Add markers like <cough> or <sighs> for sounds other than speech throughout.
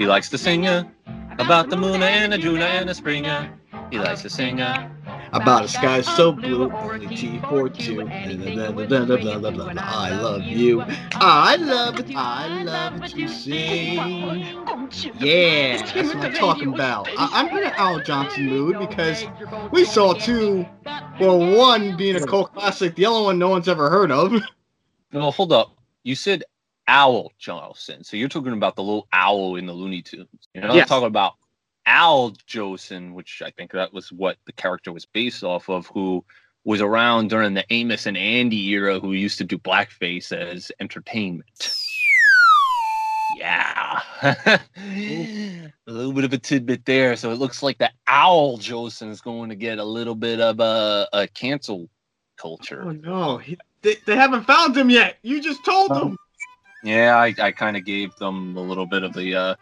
He likes to sing uh, about the moon and a June and a spring. uh. He likes to sing uh, About a sky so blue, only T for two. Blah, blah, blah, blah, blah, blah, blah, blah. I love you. I love it. I love it to sing. Yeah, that's what I'm talking about. I- I'm in an Al Johnson mood because we saw two. Well, one being a cult classic, the other one no one's ever heard of. No, hold up. You said Owl Johnson, so you're talking about the little owl in the Looney Tunes. You're not Yes. talking about Al Jolson, which I think that was what the character was based off of, who was around during the Amos and Andy era, who used to do blackface as entertainment. Yeah. <laughs> a little bit of a tidbit there. So it looks like the Owl Jolson is going to get a little bit of a, a cancel culture. Oh no, he, they, they haven't found him yet. You just told uh-huh. them. Yeah, I, I kind of gave them a little bit of the uh,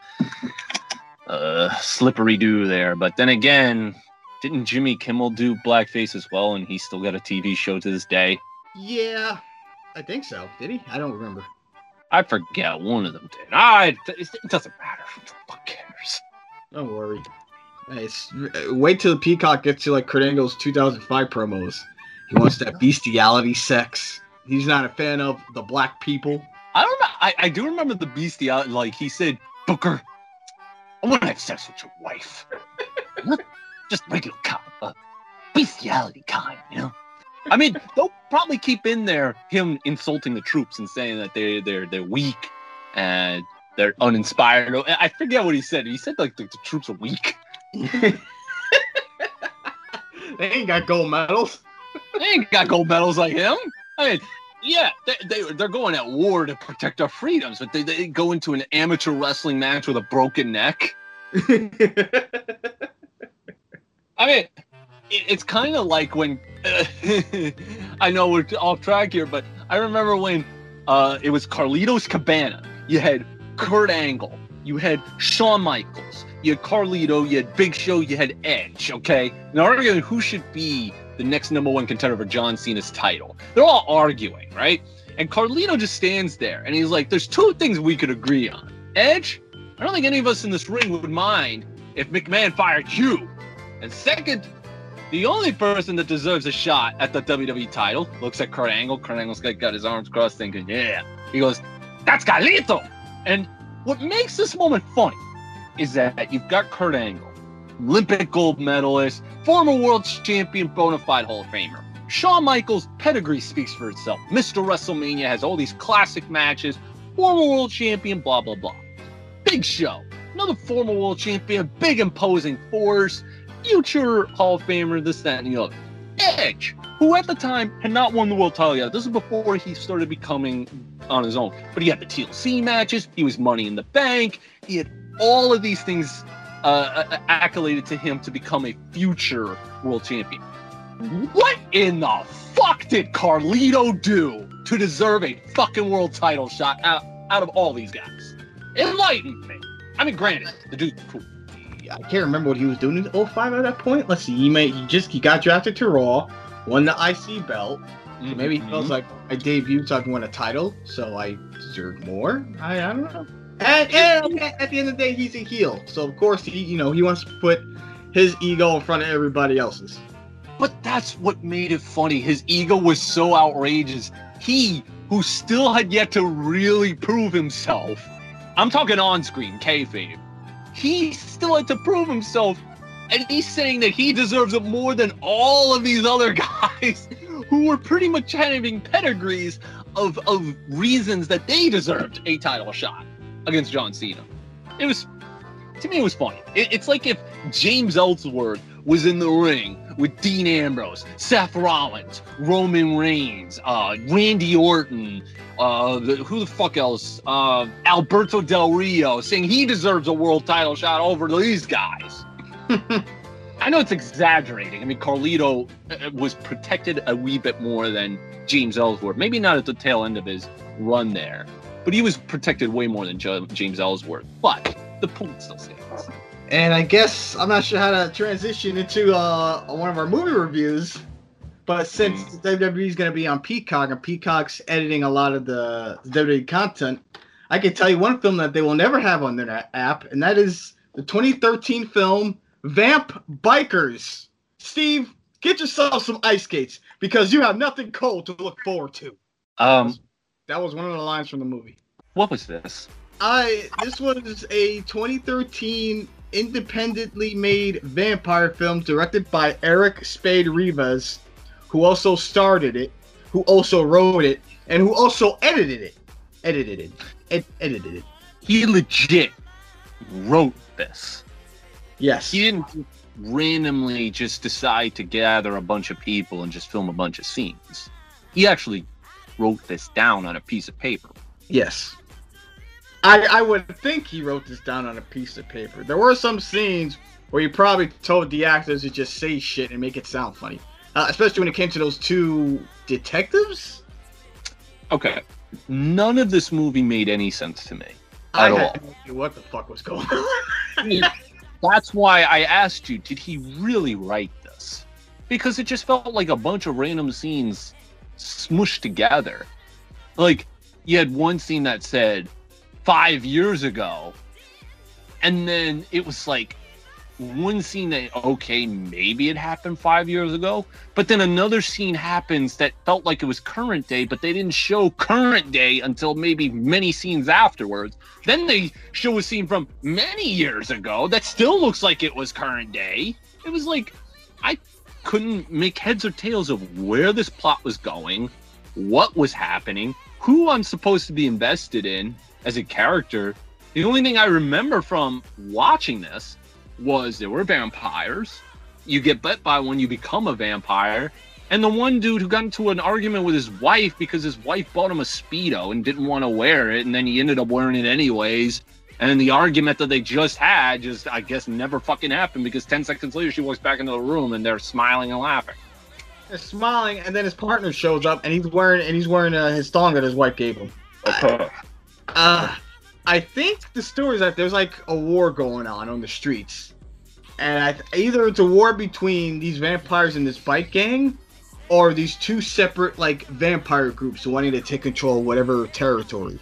uh, slippery do there. But then again, didn't Jimmy Kimmel do blackface as well? And he still got a TV show to this day. Yeah, I think so. Did he? I don't remember. I forget one of them did. I, it doesn't matter. Who the fuck cares? Don't worry. It's, wait till the Peacock gets to like Kurt Angle's 2005 promos. He wants that bestiality sex. He's not a fan of the black people. I don't know. I, I do remember the beastie out. Like he said, Booker, I want to have sex with your wife. <laughs> Just regular kind, uh, bestiality kind, you know. I mean, they'll probably keep in there him insulting the troops and saying that they they're they're weak and they're uninspired. I forget what he said. He said like the, the troops are weak. <laughs> They ain't got gold medals. They ain't got gold medals like him. I mean, yeah, they, they they're going at war to protect our freedoms, but they, they go into an amateur wrestling match with a broken neck. <laughs> I mean, it, it's kind of like when <laughs> I know we're off track here, but I remember when uh, it was Carlito's Cabana. You had Kurt Angle, you had Shawn Michaels, you had Carlito, you had Big Show, you had Edge. Okay, now arguing who should be the next number one contender for John Cena's title. They're all arguing, right? And Carlito just stands there and he's like, "There's two things we could agree on. Edge, I don't think any of us in this ring would mind if McMahon fired you. And second, the only person that deserves a shot at the WWE title looks at Kurt Angle. Kurt Angle's got, got his arms crossed, thinking, "Yeah." He goes, "That's Carlito." And what makes this moment funny is that you've got Kurt Angle, Olympic gold medalist, former world champion, bona fide Hall of Famer. Shawn Michaels' pedigree speaks for itself. Mr. WrestleMania has all these classic matches, former world champion, blah, blah, blah. Big Show, another former world champion, big imposing force, future Hall of Famer, this, that, and the other. Edge, who at the time had not won the world title yet. This is before he started becoming on his own. But he had the TLC matches, he was money in the bank, he had all of these things uh, uh, accoladed to him to become a future world champion. What in the fuck did Carlito do to deserve a fucking world title shot out, out of all these guys? Enlighten me. I mean, granted, the dude's cool. I can't remember what he was doing in 05 at that point. Let's see. He may he just he got drafted to Raw, won the IC belt. So maybe he feels like I debuted, so I can win a title, so I deserve more. I, I don't know. And, and at the end of the day, he's a heel, so of course he you know he wants to put his ego in front of everybody else's. But that's what made it funny. His ego was so outrageous. He, who still had yet to really prove himself, I'm talking on screen, kayfabe, he still had to prove himself. And he's saying that he deserves it more than all of these other <laughs> guys who were pretty much having pedigrees of, of reasons that they deserved a title shot against John Cena. It was, to me, it was funny. It, it's like if James Ellsworth was in the ring with Dean Ambrose, Seth Rollins, Roman Reigns, uh, Randy Orton, uh, the, who the fuck else? Uh, Alberto Del Rio, saying he deserves a world title shot over these guys. <laughs> I know it's exaggerating. I mean, Carlito uh, was protected a wee bit more than James Ellsworth. Maybe not at the tail end of his run there, but he was protected way more than James Ellsworth. But the point still stands. And I guess I'm not sure how to transition into uh, one of our movie reviews, but since WWE is going to be on Peacock and Peacock's editing a lot of the WWE content, I can tell you one film that they will never have on their app, and that is the 2013 film Vamp Bikers. Steve, get yourself some ice skates because you have nothing cold to look forward to. Um, That was one of the lines from the movie. what was this? I this was a 2013 independently made vampire film directed by Eric Spade Rivas, who also started it, who also wrote it, and who also edited it. Edited it. Ed- edited it. He legit wrote this. Yes. He didn't randomly just decide to gather a bunch of people and just film a bunch of scenes. He actually wrote this down on a piece of paper. Yes. I I would think he wrote this down on a piece of paper. There were some scenes where he probably told the actors to just say shit and make it sound funny. Uh, especially when it came to those two detectives. Okay. None of this movie made any sense to me. I At all. had what the fuck was going on. <laughs> That's why I asked you, did he really write this? Because it just felt like a bunch of random scenes smushed together. Like, you had one scene that said five years ago, and then it was like one scene that, okay, maybe it happened five years ago, but then another scene happens that felt like it was current day, but they didn't show current day until maybe many scenes afterwards. Then they show a scene from many years ago that still looks like it was current day. It was like I couldn't make heads or tails of where this plot was going, what was happening, who I'm supposed to be invested in as a character. The only thing I remember from watching this was there were vampires. You get bit by one, you become a vampire. And the one dude who got into an argument with his wife because his wife bought him a Speedo and didn't want to wear it, and then he ended up wearing it anyways. And the argument that they just had just, I guess, never fucking happened because 10 seconds later she walks back into the room and they're smiling and laughing. They're smiling, and then his partner shows up, and he's wearing and he's wearing uh, his thong that his wife gave him. <laughs> Uh, I think the story is that there's like a war going on on the streets, and I, either it's a war between these vampires and this bike gang, or these two separate like vampire groups wanting to take control of whatever territory,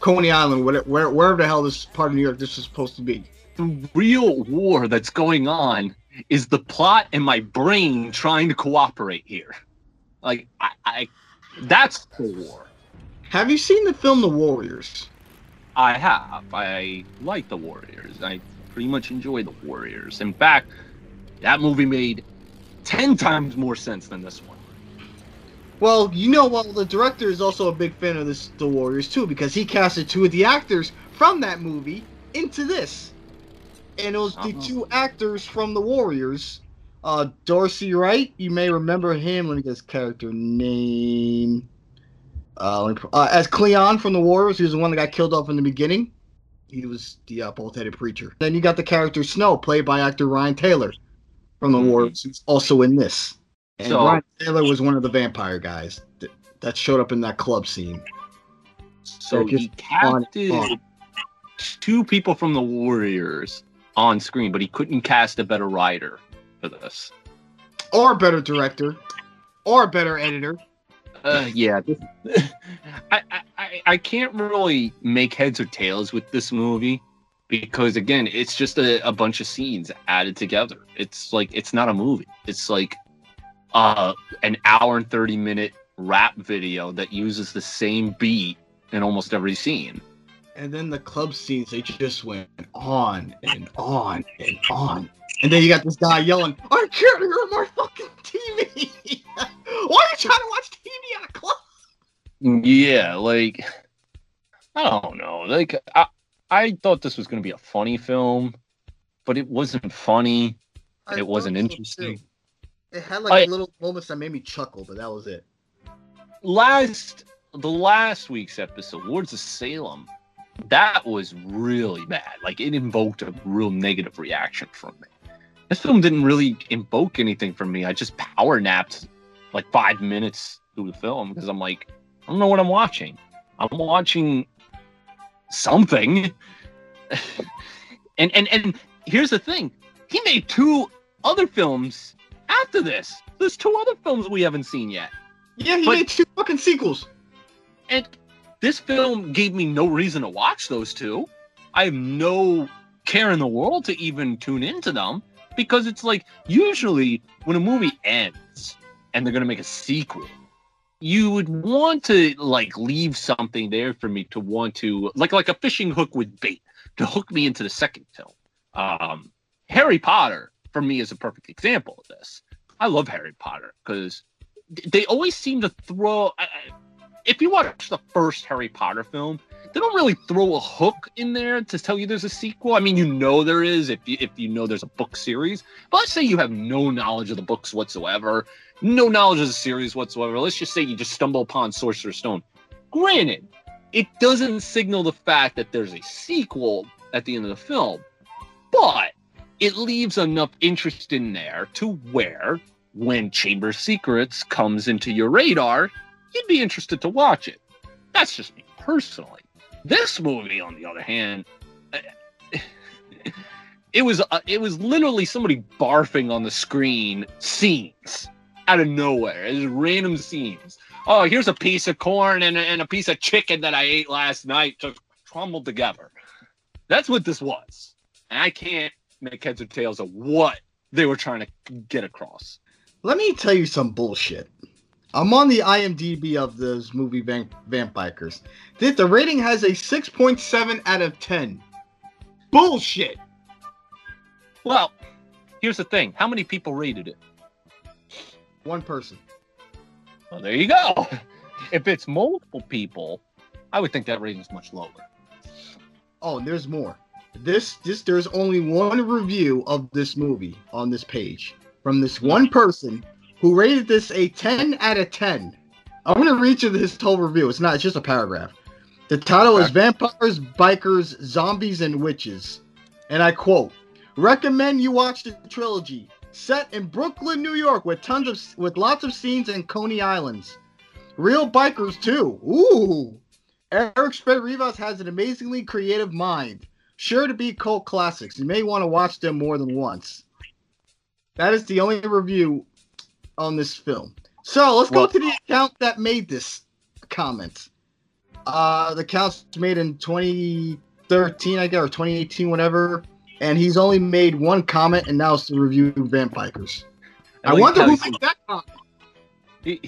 Coney Island, whatever, where, wherever the hell this part of New York this is supposed to be. the real war that's going on is the plot and my brain trying to cooperate here. Like, I, I that's the war. Have you seen the film The Warriors? I have. I like the Warriors. I pretty much enjoy the Warriors. In fact, that movie made 10 times more sense than this one. Well, you know, well, the director is also a big fan of this, The Warriors too, because he casted two of the actors from that movie into this, and it was the Uh-huh. two actors from The Warriors. Uh, Dorsey Wright, you may remember him. Let me get his character name. Uh, me uh, as Cleon from The Warriors, he was the one that got killed off in the beginning. He was the uh, bald-headed preacher. Then you got the character Snow, played by actor Brian Tyler from The Mhm. Warriors, who's also in this. And So- Brian Tyler was one of the vampire guys that, that showed up in that club scene. So he on- casted on. two people from the Warriors on screen, but he couldn't cast a better writer for this. Or a better director. Or a better editor. Uh, yeah, <laughs> I, I- I I can't really make heads or tails with this movie because again, it's just a, a bunch of scenes added together. It's like it's not a movie. It's like uh an hour and thirty minute rap video that uses the same beat in almost every scene. And then the club scenes, they just went on and on and on. And then you got this guy yelling, I can't hear my fucking TV. <laughs> Why are you trying to watch TV at a club? Yeah, like I don't know. Like I I thought this was gonna be a funny film, but it wasn't funny. I It wasn't thought so, interesting. too. It had like oh, I- little moments that made me chuckle, but that was it. last the last week's episode, Lords of Salem, that was really bad. Like it invoked a real negative reaction from me. This film didn't really invoke anything from me. I just power napped like five minutes through the film because I'm like, I don't know what I'm watching. I'm watching something. <laughs> and and and here's the thing. He made two other films after this. There's two other films we haven't seen yet. Yeah, he But- made two fucking sequels. And this film gave me no reason to watch those two. I have no care in the world to even tune into them because it's like usually when a movie ends and they're going to make a sequel, you would want to like leave something there for me to want to like like a fishing hook with bait to hook me into the second film. Um, Harry Potter for me is a perfect example of this. I love Harry Potter because they always seem to throw. If you watch the first Harry Potter film, they don't really throw a hook in there to tell you there's a sequel. I mean, you know there is if you, if you know there's a book series. But let's say you have no knowledge of the books whatsoever, no knowledge of the series whatsoever. Let's just say you just stumble upon Sorcerer's Stone. Granted, it doesn't signal the fact that there's a sequel at the end of the film, but it leaves enough interest in there to where when Chamber Secrets comes into your radar, you'd be interested to watch it. That's just me personally. This movie, on the other hand, <laughs> it was uh, it was literally somebody barfing on the screen scenes out of nowhere. It was random scenes. Oh, here's a piece of corn and a, and a piece of chicken that I ate last night, just crumbled together. That's what this was. And I can't make heads or tails of what they were trying to get across. Let me tell you some bullshit. I'm on the IMDb of this movie Vamp- Vampikers. The rating has a 6.7 out of 10. Bullshit. Well, here's the thing. How many people rated it? One person. Well, there you go. <laughs> If it's multiple people, I would think that rating's much lower. Oh, and there's more. This this there's only one review of this movie on this page from this hmm. one person who rated this a 10 out of 10. I'm gonna read you his whole review. It's not it's just a paragraph. The title is Vampires, Bikers, Zombies, and Witches. And I quote, recommend you watch the trilogy. Set in Brooklyn, New York, with tons of with lots of scenes in Coney Islands. Real bikers too. Ooh. Eric Spade Rivas has an amazingly creative mind. Sure to be cult classics. You may want to watch them more than once. That is the only review on this film. So let's Well- go to the account that made this comment. Uh, the account's made in 2013, I guess, or 2018, whatever. And he's only made one comment, and now it's the review of Vamp Bikers. I like wonder who made that comment. He,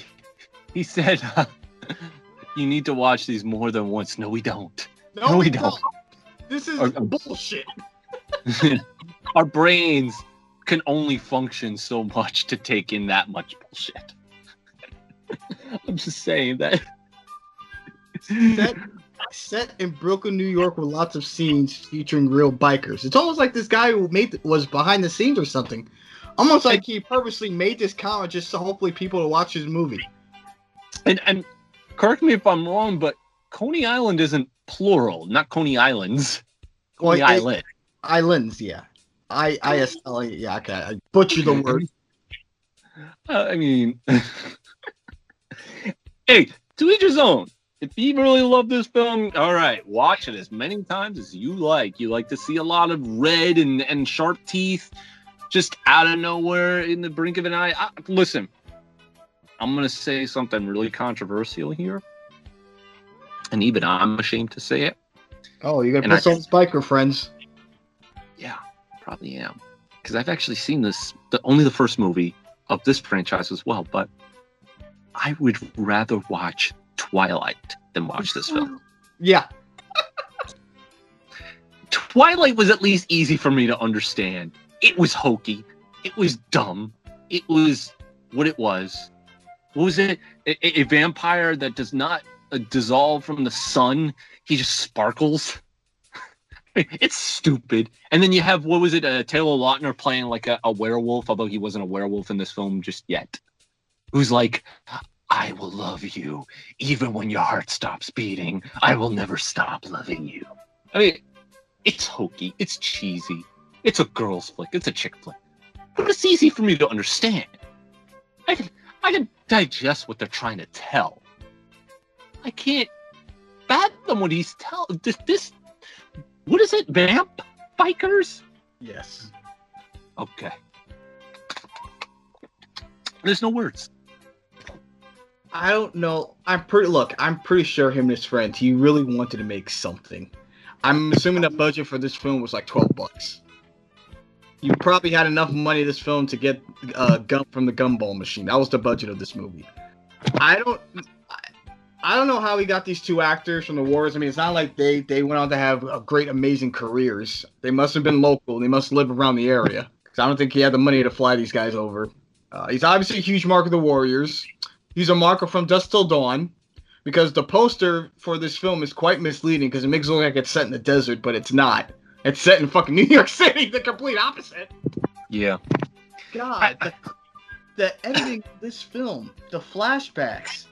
he said, uh, <laughs> "You need to watch these more than once." No, we don't. No, we don't. This is Or- bullshit. <laughs> Our brains can only function so much to take in that much bullshit. <laughs> I'm just saying that. set, set in Brooklyn, New York, with lots of scenes featuring real bikers. It's almost like this guy who made was behind the scenes or something. Almost like he purposely made this comment just so hopefully people will watch his movie. And and correct me if I'm wrong, but Coney Island isn't plural, not Coney Islands. <laughs> Well, Coney it- Island. Islands, yeah. I I S L E, yeah. Okay, I butchered the word. <laughs> Uh, I mean, <laughs> hey, to each his own. If you really love this film, all right, watch it as many times as you like. You like to see a lot of red and, and sharp teeth just out of nowhere in the brink of an eye. I, listen, I'm going to say something really controversial here. And even I'm ashamed to say it. Oh, you got to And put I- some biker friends. Yeah, probably am. Because I've actually seen this, the, only the first movie of this franchise as well. But I would rather watch Twilight than watch this film. Yeah, <laughs> Twilight was at least easy for me to understand. It was hokey. It was dumb. It was what it was. What was it? A, a- vampire that does not dissolve from the sun. He just sparkles. <laughs> it's stupid. And then you have what was it? Uh, Taylor Lautner playing like a, a werewolf, although he wasn't a werewolf in this film just yet. Who's like, I will love you even when your heart stops beating. I will never stop loving you. I mean, it's hokey, it's cheesy, it's a girl's flick, it's a chick flick. But it's easy for me to understand. I can I can digest what they're trying to tell. I can't fathom what he's tell this this what is it, vamp bikers? yes. Okay. There's no words. I don't know. I'm pretty look. I'm pretty sure him and his friends. He really wanted to make something. I'm assuming the budget for this film was like twelve bucks. You probably had enough money this film to get uh, gum from the gumball machine. That was the budget of this movie. I don't. I, I don't know how he got these two actors from the wars. I mean, it's not like they they went on to have a great, amazing careers. They must have been local. They must live around the area. Because I don't think he had the money to fly these guys over. Uh, he's obviously a huge mark of the Warriors. He's a marker from Dusk Till Dawn. Because the poster for this film is quite misleading because it makes it look like it's set in the desert, but it's not. It's set in fucking <laughs> New York City, the complete opposite. Yeah. God, the, the editing of this film, the flashbacks.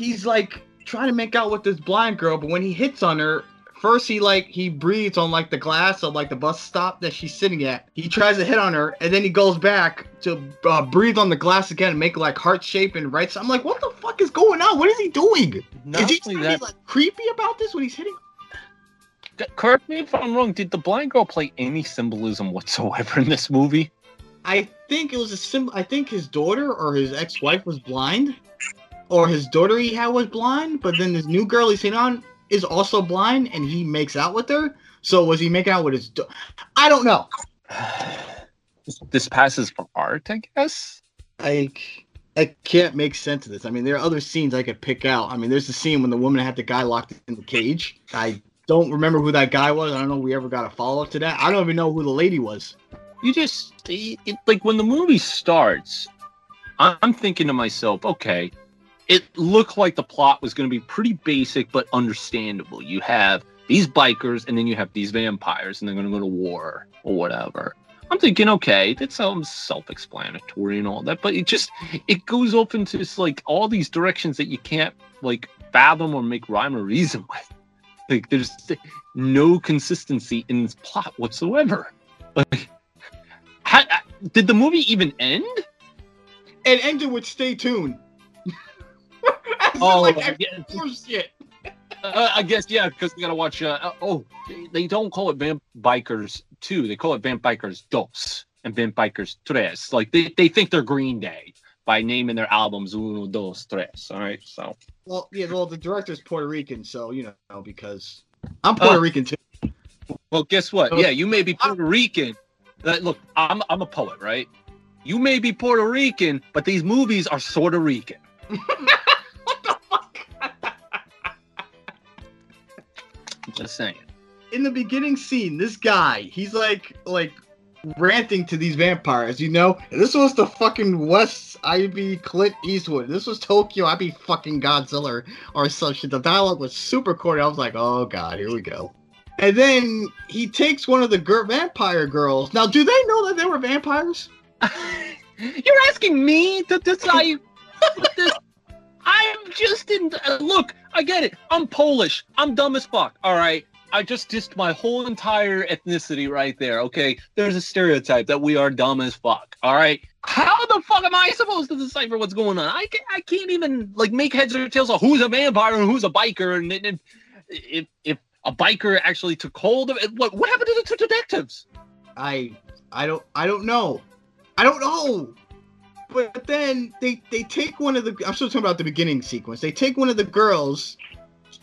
He's like trying to make out with this blind girl, but when he hits on her, first he like he breathes on like the glass of like the bus stop that she's sitting at. He tries to hit on her, and then he goes back to uh, breathe on the glass again and make like heart shape and right. I'm like, what the fuck is going on? What is he doing? Not is he trying to be like creepy about this when he's hitting? Correct me if I'm wrong. Did the blind girl play any symbolism whatsoever in this movie? I think it was a sim. I think his daughter or his ex-wife was blind, or his daughter he had was blind. But then this new girl he's hitting on is also blind, and he makes out with her. So was he making out with his? Da- I don't know. <sighs> This- passes for art, I guess. I I can't make sense of this. I mean, there are other scenes I could pick out. I mean, there's the scene when the woman had the guy locked in the cage. I don't remember who that guy was. I don't know if we ever got a follow up to that. I don't even know who the lady was. You just it- like when the movie starts, I'm thinking to myself, okay, it looked like the plot was going to be pretty basic but understandable. You have these bikers, and then you have these vampires, and they're going to go to war or whatever. I'm thinking, okay, that sounds self-explanatory and all that, but it just it goes off into this, like all these directions that you can't like fathom or make rhyme or reason <laughs> with. Like there's no consistency in this plot whatsoever. Like, how, did the movie even end? And ended with "Stay tuned." As Oh, <laughs> like, I I guess, forced it. uh, I guess yeah, because we gotta watch. Uh, uh, oh, they, they don't call it Vamp Bikers two; they call it Vamp Bikers dos and Vamp Bikers tres. Like they, they think they're Green Day by naming their albums uno, dos, tres. All right, so Well, yeah. Well, the director's Puerto Rican, so you know because I'm Puerto Oh. Rican too. well, guess what? Yeah, you may be Puerto Rican. Uh, look, I'm I'm a poet, right? You may be Puerto Rican, but these movies are sort of Rican. <laughs> just saying. in the beginning scene, this guy, he's like like ranting to these vampires, you know? And this was the fucking West, I'd be Clint Eastwood. This was Tokyo, I'd be fucking Godzilla or some shit. The dialogue was super corny. I was like, oh god, here we go. And then he takes one of the gir- vampire girls. Now, do they know that they were vampires? <laughs> You're asking me to decide <laughs> this? I'm just in. uh, look, I get it. I'm Polish. I'm dumb as fuck. All right. I just dissed my whole entire ethnicity right there. Okay. There's a stereotype that we are dumb as fuck. All right. How the fuck am I supposed to decipher what's going on? I can't, I can't even like make heads or tails of who's a vampire and who's a biker. And, and if if a biker actually took hold of it, what what happened to the two detectives? I I don't I don't know. I don't know. But then they they take one of the I'm still talking about the beginning sequence. They take one of the girls.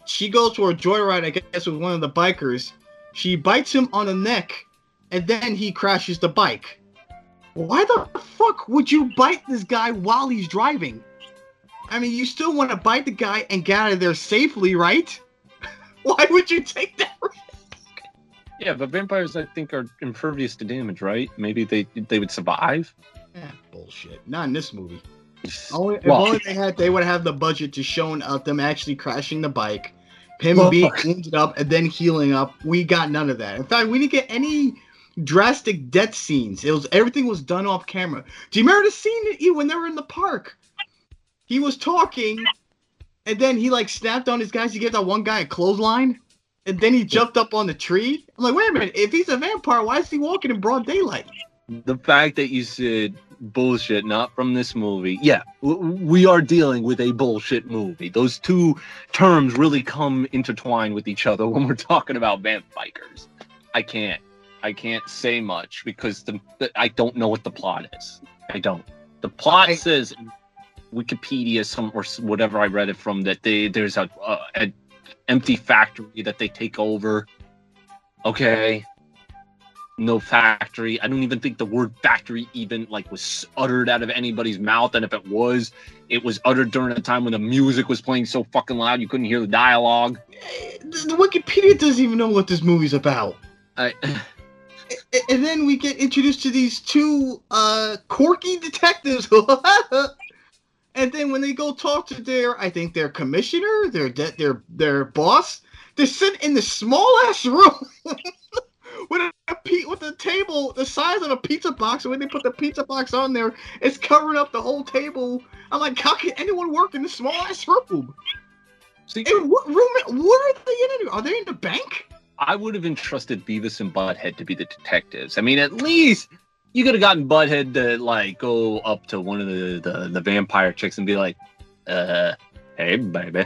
She goes for a joyride, I guess, with one of the bikers. She bites him on the neck, and then he crashes the bike. Why the fuck would you bite this guy while he's driving? I mean, you still want to bite the guy and get out of there safely, right? <laughs> Why would you take that risk? Yeah, but vampires, I think, are impervious to damage, right? Maybe they they would survive. Eh, bullshit. Not in this movie. <laughs> Only, if Well- only they had, they would have the budget to show up them actually crashing the bike, him Well- being <laughs> wounded up and then healing up. We got none of that. In fact, we didn't get any drastic death scenes. It was everything was done off camera. Do you remember the scene when they were in the park? He was talking, and then he like snapped on his guys. He gave that one guy a clothesline, and then he jumped up on the tree. I'm like, wait a minute. If he's a vampire, why is he walking in broad daylight? The fact that you said bullshit, not from this movie. Yeah, we are dealing with a bullshit movie. Those two terms really come intertwined with each other <laughs> when we're talking about vamp bikers. I can't. I can't say much because the, the I don't know what the plot is. I don't. The plot I- says Wikipedia, some or whatever I read it from, that they there's a, a, a empty factory that they take over. Okay, no factory. I don't even think the word factory even like was uttered out of anybody's mouth. And if it was, it was uttered during a time when the music was playing so fucking loud you couldn't hear the dialogue. The Wikipedia doesn't even know what this movie's about. I, <laughs> and then we get introduced to these two uh quirky detectives. <laughs> and then when they go talk to their, I think their commissioner, their their their boss, they sit in the small ass room. <laughs> with a, a with the table the size of a pizza box, and when they put the pizza box on there, it's covering up the whole table. I'm like, how can anyone work in this small ass room? See, and what room? What are they in? Are they in the bank? I would have entrusted Beavis and Butthead to be the detectives. I mean, at least you could have gotten Butthead to like go up to one of the, the, the vampire chicks and be like, uh, hey baby,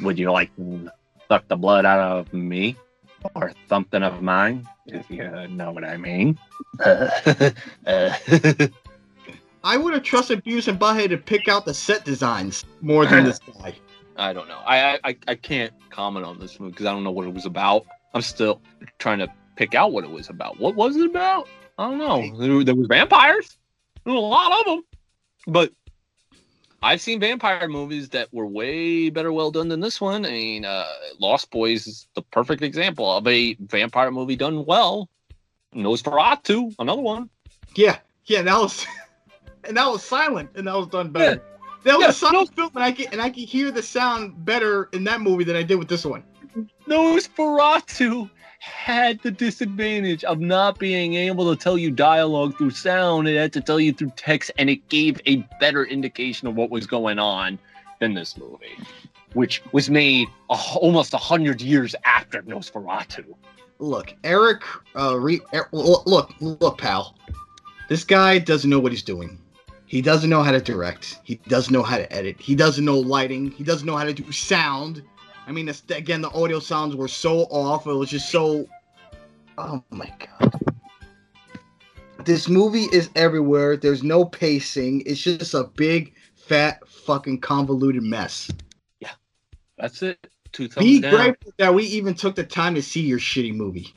would you like suck the blood out of me? Or something of mine, if you know what I mean. Uh, <laughs> uh. <laughs> I would have trusted Beavis and Butthead to pick out the set designs more than this <laughs> guy. I don't know. I I, I can't comment on this movie because I don't know what it was about. I'm still trying to pick out what it was about. What was it about? I don't know. There, there was vampires. There was a lot of them, but I've seen vampire movies that were way better well done than this one. I mean, uh, Lost Boys is the perfect example of a vampire movie done well. Nosferatu, another one. Yeah, yeah, that was, <laughs> and that was silent, and that was done better. Yeah. That was yeah, a silent no, film, and I can and I can hear the sound better in that movie than I did with this one. Nosferatu had the disadvantage of not being able to tell you dialogue through sound. It had to tell you through text, and it gave a better indication of what was going on than this movie, which was made a, almost a hundred years after Nosferatu. Look, Eric. Uh, re, er, look, look, pal. This guy doesn't know what he's doing. He doesn't know how to direct. He doesn't know how to edit. He doesn't know lighting. He doesn't know how to do sound. I mean, again, the audio sounds were so off. It was just so. Oh my god. This movie is everywhere. There's no pacing. It's just a big, fat, fucking convoluted mess. Yeah, that's it. Two thumbs Be down. grateful that we even took the time to see your shitty movie.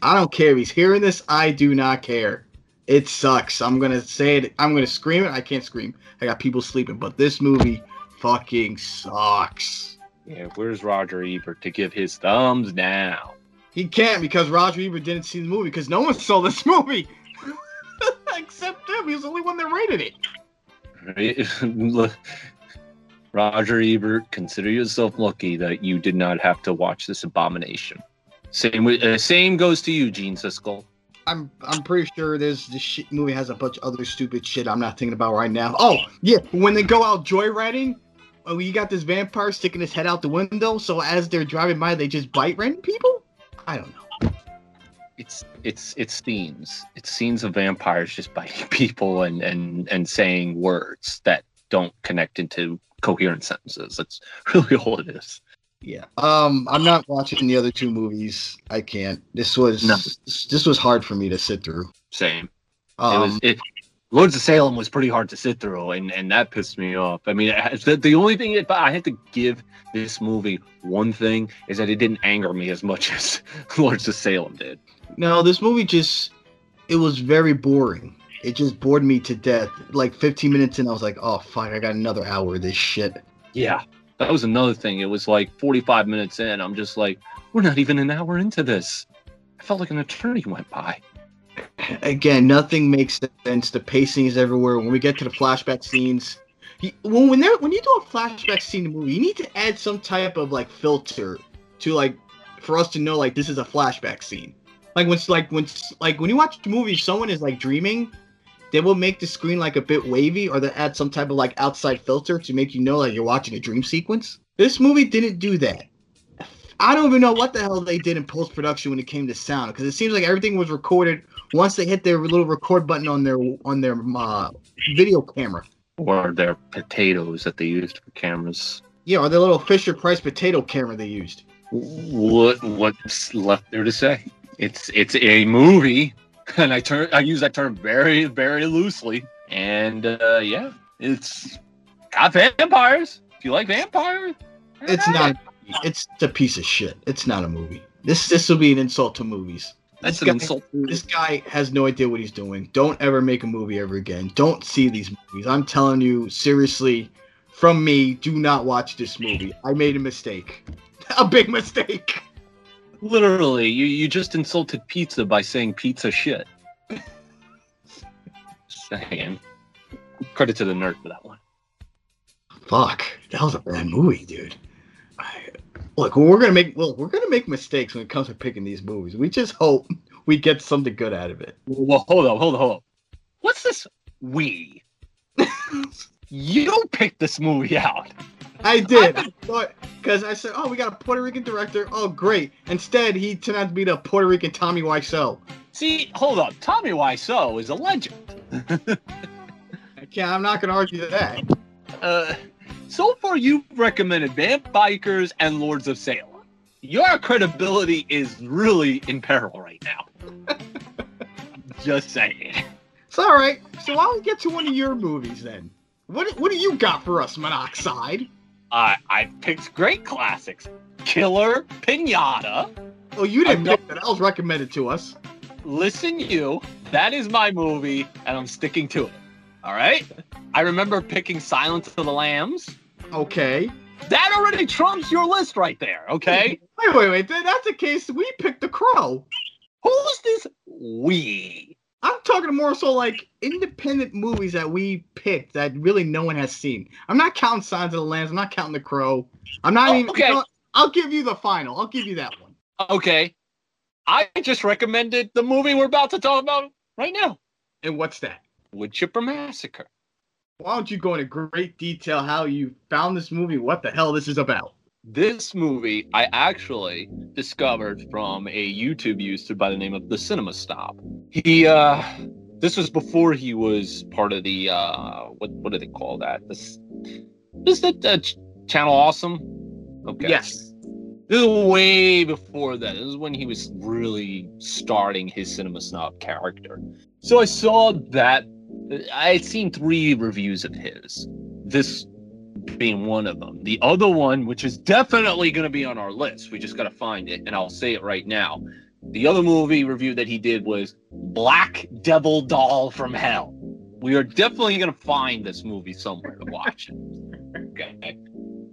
I don't care if he's hearing this. I do not care. It sucks. I'm gonna say it. I'm gonna scream it. I can't scream. I got people sleeping. But this movie fucking sucks. Yeah, where's Roger Ebert to give his thumbs down? He can't because Roger Ebert didn't see the movie because no one <laughs> saw this movie <laughs> except him. He was the only one that rated it. <laughs> Roger Ebert, consider yourself lucky that you did not have to watch this abomination. Same uh, same goes to you, Gene Siskel. I'm I'm pretty sure this this shit movie has a bunch of other stupid shit I'm not thinking about right now. Oh yeah, when they go out joyriding, oh, you got this vampire sticking his head out the window, so as they're driving by, they just bite random people? I don't know. It's it's it's scenes. It's scenes of vampires just biting <laughs> people and and and saying words that don't connect into coherent sentences. That's <laughs> really all it is. Yeah. Um, I'm not watching the other two movies. I can't. This was no. this was hard for me to sit through. Same. Um, it was it Lords of Salem was pretty hard to sit through, and, and that pissed me off. I mean, the, the only thing that I had to give this movie one thing is that it didn't anger me as much <laughs> as Lords of Salem did. No, this movie just it was very boring. It just bored me to death. Like 15 minutes in, I was like, oh fuck, I got another hour of this shit. Yeah, that was another thing. It was like 45 minutes in. I'm just like, we're not even an hour into this. I felt like an attorney went by again, nothing makes sense. The pacing is everywhere. When we get to the flashback scenes, he, when when, when you do a flashback scene in the movie, you need to add some type of like filter to like for us to know like this is a flashback scene. Like when like when like when you watch the movie, someone is like dreaming, they will make the screen like a bit wavy, or they add some type of like outside filter to make you know like you're watching a dream sequence. This movie didn't do that. I don't even know what the hell they did in post production when it came to sound because it seems like everything was recorded once they hit their little record button on their on their uh, video camera or their potatoes that they used for cameras. Yeah, or the little Fisher Price potato camera they used. What what's left there to say? It's it's a movie, and I turn I use that term very very loosely. And uh, yeah, it's got vampires. If you like vampires, It's not. It's a piece of shit. It's not a movie. This this will be an insult to movies. That's This an guy- insult. This guy has no idea what he's doing. Don't ever make a movie ever again. Don't see these movies. I'm telling you, seriously, from me, do not watch this movie. I made a mistake. <laughs> A big mistake. Literally, you, you just insulted pizza by saying pizza shit. <laughs> Saying. Credit to the nerd for that one. Fuck. That was a bad movie, dude. I, look, we're gonna make well, we're gonna make mistakes when it comes to picking these movies. We just hope we get something good out of it. Well, hold on, hold on, hold on. What's this we? <laughs> you picked this movie out. I did. I because I said, oh, we got a Puerto Rican director. Oh, great. Instead, he turned out to be the Puerto Rican Tommy Wiseau. See, hold on. Tommy Wiseau is a legend. I can't. I'm not gonna argue that. Uh, so far, you've recommended Vamp Bikers and Lords of Salem. Your credibility is really in peril right now. <laughs> Just saying. It's all right. So why don't get to one of your movies then? What What do you got for us, Monoxide? I I picked great classics. Killer Pinata. Oh, you didn't pick that. That was recommended to us. Listen, you. That is my movie, and I'm sticking to it. All right. I remember picking Silence of the Lambs. Okay. That already trumps your list right there. Okay. <laughs> Wait, wait, wait. That's the case. We picked The Crow. Who's this we? I'm talking more so like independent movies that we picked that really no one has seen. I'm not counting Silence of the Lambs. I'm not counting The Crow. I'm not Oh, even. okay. you know? I'll give you the final. I'll give you that one. Okay. I just recommended the movie we're about to talk about right now. And what's that? Wood Chipper Massacre. Why don't you go into great detail how you found this movie? What the hell this is about? This movie I actually discovered from a YouTube user by the name of The Cinema Snob. He uh this was before he was part of the uh what what do they call that? This is that uh, ch- channel awesome? Okay. Yes. This is way before that. This is when he was really starting his cinema snob character. So I saw that I had seen three reviews of his. This being one of them. The other one, which is definitely going to be on our list, we just got to find it, and I'll say it right now. The other movie review that he did was Black Devil Doll from Hell. We are definitely going to find this movie somewhere to watch it. Okay.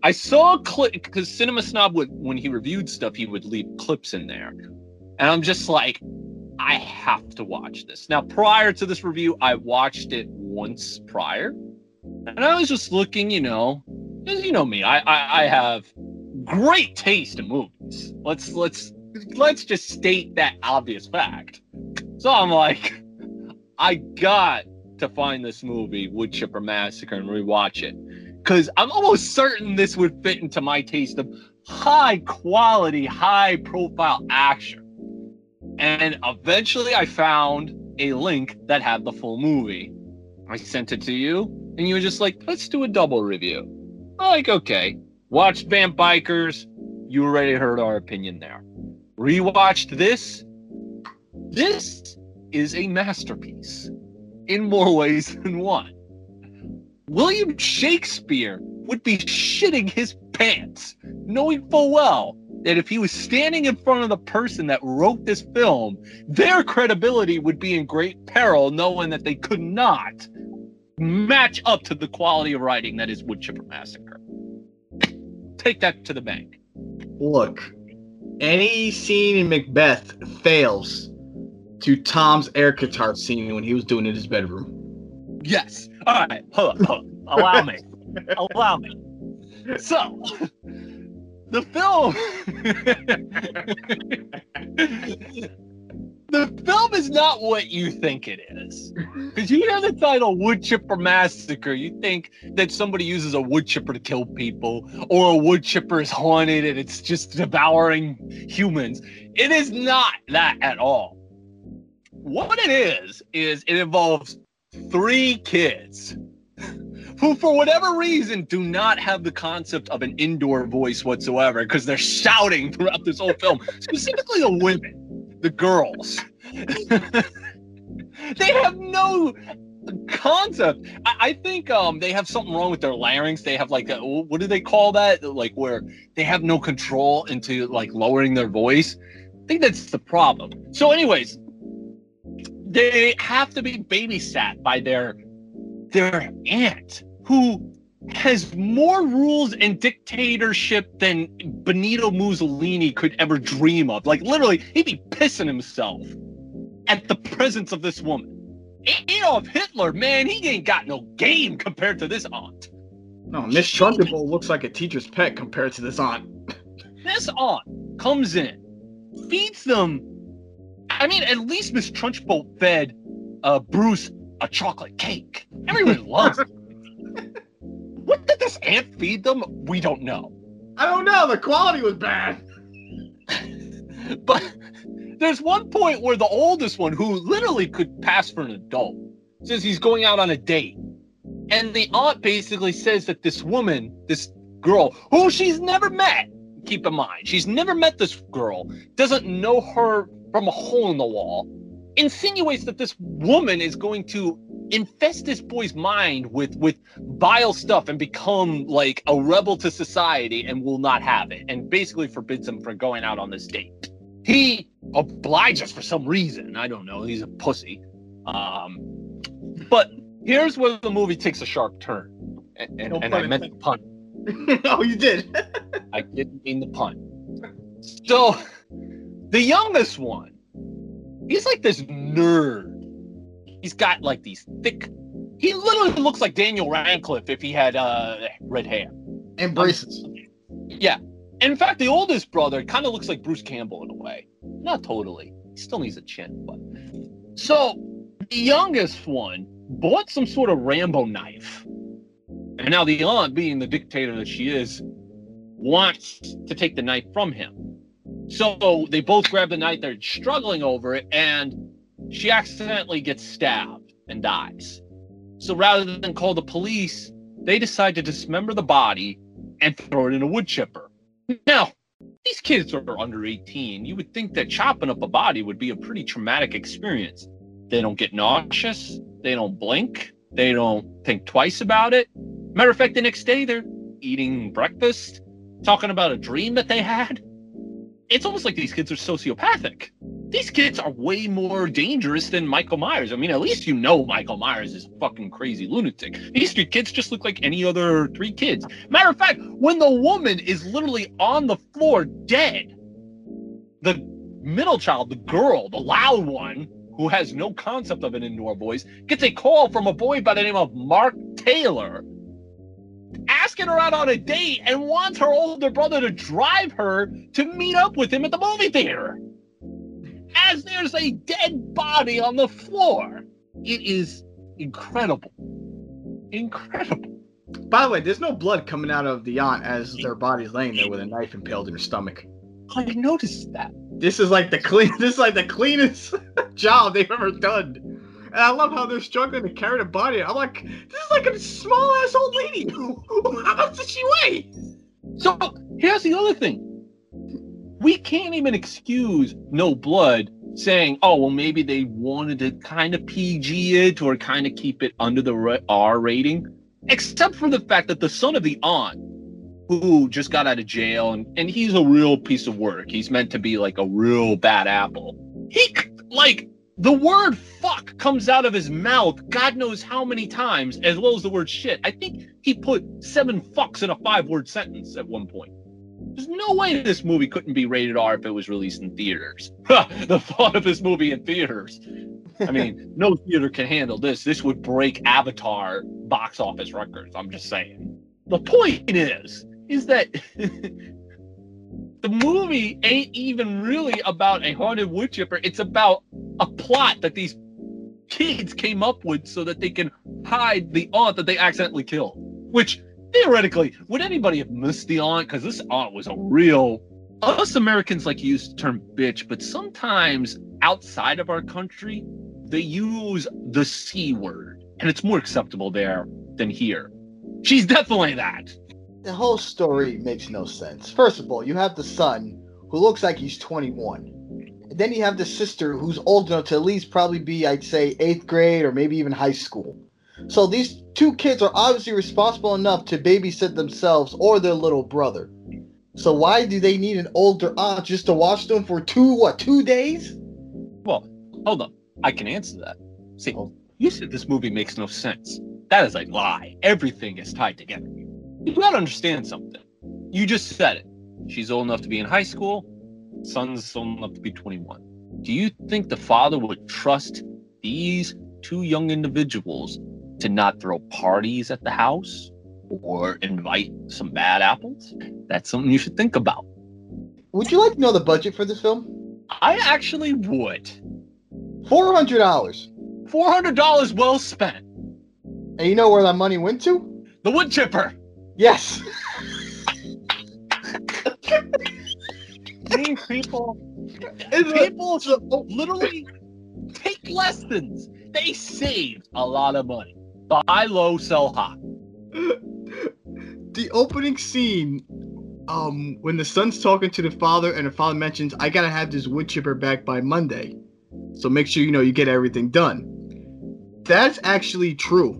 I saw a clip because Cinema Snob would, when he reviewed stuff, he would leave clips in there. And I'm just like, I have to watch this. Now, prior to this review, I watched it once prior. And I was just looking, you know, 'cause you know me, I, I I have great taste in movies. Let's let's let's just state that obvious fact. So I'm like, I got to find this movie, Wood Chipper Massacre, and rewatch it. Cause I'm almost certain this would fit into my taste of high quality, high profile action. And eventually I found a link that had the full movie. I sent it to you, and you were just like, let's do a double review. I'm like, okay. Watched Vamp Bikers. You already heard our opinion there. Rewatched this. This is a masterpiece in more <laughs> ways than one. William Shakespeare would be shitting his pants, knowing full well that if he was standing in front of the person that wrote this film, their credibility would be in great peril, knowing that they could not match up to the quality of writing that is Woodchipper Massacre. Take that to the bank. Look, any scene in Macbeth fails to Tom's air guitar scene when he was doing it in his bedroom. Yes. All right. Hold on. Hold on. <laughs> Allow me. Allow me. So, the film. the film is not what you think it is. <laughs> Because you hear the title Wood Chipper Massacre, you think that somebody uses a wood chipper to kill people, or a wood chipper is haunted and it's just devouring humans. It is not that at all. What it is, is it involves three kids who, for whatever reason, do not have the concept of an indoor voice whatsoever because they're shouting throughout this whole film, specifically the women, the girls. <laughs> they have no concept. I, I, think um they have something wrong with their larynx. They have like a, what do they call that? Like where they have no control into like lowering their voice. I think that's the problem. So, anyways, they have to be babysat by their their aunt who has more rules and dictatorship than Benito Mussolini could ever dream of. Like literally, he'd be pissing himself at the presence of this woman. Adolf Hitler, man, he ain't got no game compared to this aunt. No, Miss Trunchbull looks like a teacher's pet compared to this aunt. this aunt comes in, feeds them. I mean, at least Miss Trunchbull fed uh, Bruce a chocolate cake. Everyone <laughs> loves it. What did this aunt feed them? We don't know. I don't know. The quality was bad. <laughs> but there's one point where the oldest one, who literally could pass for an adult, says he's going out on a date. And the aunt basically says that this woman, this girl, who she's never met, keep in mind, she's never met this girl, doesn't know her from a hole in the wall, insinuates that this woman is going to infest this boy's mind with with vile stuff and become like a rebel to society and will not have it and basically forbids him from going out on this date. He obliges for some reason. I don't know. He's a pussy. Um but here's where the movie takes a sharp turn. And, and, no and i meant the pun. <laughs> Oh you did. I didn't mean the pun. So the youngest one he's like this nerd He's got like these thick. He literally looks like Daniel Radcliffe if he had uh, red hair and braces. Um, yeah. In fact, the oldest brother kind of looks like Bruce Campbell in a way. Not totally. He still needs a chin, but so the youngest one bought some sort of Rambo knife. And now the aunt, being the dictator that she is, wants to take the knife from him. So they both grab the knife, they're struggling over it, and she accidentally gets stabbed and dies. So rather than call the police, they decide to dismember the body and throw it in a wood chipper. Now, these kids are under 18. You would think that chopping up a body would be a pretty traumatic experience. They don't get nauseous, they don't blink, they don't think twice about it. Matter of fact, the next day they're eating breakfast, talking about a dream that they had. It's almost like these kids are sociopathic these kids are way more dangerous than Michael Myers. I mean, at least you know Michael Myers is a fucking crazy lunatic. These three kids just look like any other three kids. Matter of fact, when the woman is literally on the floor dead, the middle child, the girl, the loud one, who has no concept of an indoor voice, gets a call from a boy by the name of Mark Taylor asking her out on a date and wants her older brother to drive her to meet up with him at the movie theater as there's a dead body on the floor. It is incredible. Incredible. By the way, there's no blood coming out of the aunt as their body's laying there with a knife impaled in her stomach. I noticed that. This is like the clean. <laughs> This is like the cleanest <laughs> job they've ever done. And I love how they're struggling to carry the body. I'm like, this is like a small ass old lady. <laughs> how much does she weigh? So here's the other thing we can't even excuse no blood saying, oh, well, maybe they wanted to kind of PG it or kind of keep it under the R rating, except for the fact that the son of the aunt, who just got out of jail, and, and he's a real piece of work. He's meant to be like a real bad apple. He, like, the word fuck comes out of his mouth, God knows how many times, as well as the word shit. I think he put seven fucks in a five word sentence at one point. There's no way this movie couldn't be rated R if it was released in theaters. <laughs> the thought of this movie in theaters. I mean, no theater can handle this. This would break Avatar box office records. I'm just saying. The point is, is that <laughs> the movie ain't even really about a haunted wood chipper. It's about a plot that these kids came up with so that they can hide the aunt that they accidentally killed. Which theoretically, would anybody have missed the aunt? Because this aunt was a real. Us Americans like use the term bitch, but sometimes outside of our country, they use the C word, and it's more acceptable there than here. She's definitely that. The whole story makes no sense. First of all, you have the son who looks like he's 21. Then you have the sister who's old enough to at least probably be, I'd say, eighth grade or maybe even high school. So these two kids are obviously responsible enough to babysit themselves or their little brother. So why do they need an older aunt just to watch them for two what two days? Well, hold on. I can answer that. See, oh. you said this movie makes no sense. That is a lie. Everything is tied together. You gotta understand something. You just said it. She's old enough to be in high school. Son's old enough to be 21. Do you think the father would trust these two young individuals to not throw parties at the house or invite some bad apples? That's something you should think about. Would you like to know the budget for this film? I actually would. Four hundred dollars. Four hundred dollars well spent. And you know where that money went to? The wood chipper. Yes. <laughs> These people, people literally take lessons. They saved a lot of money. Buy low, sell high. The opening scene, um, when the son's talking to the father and the father mentions, "I gotta have this wood chipper back by Monday, so make sure you know you get everything done." That's actually true.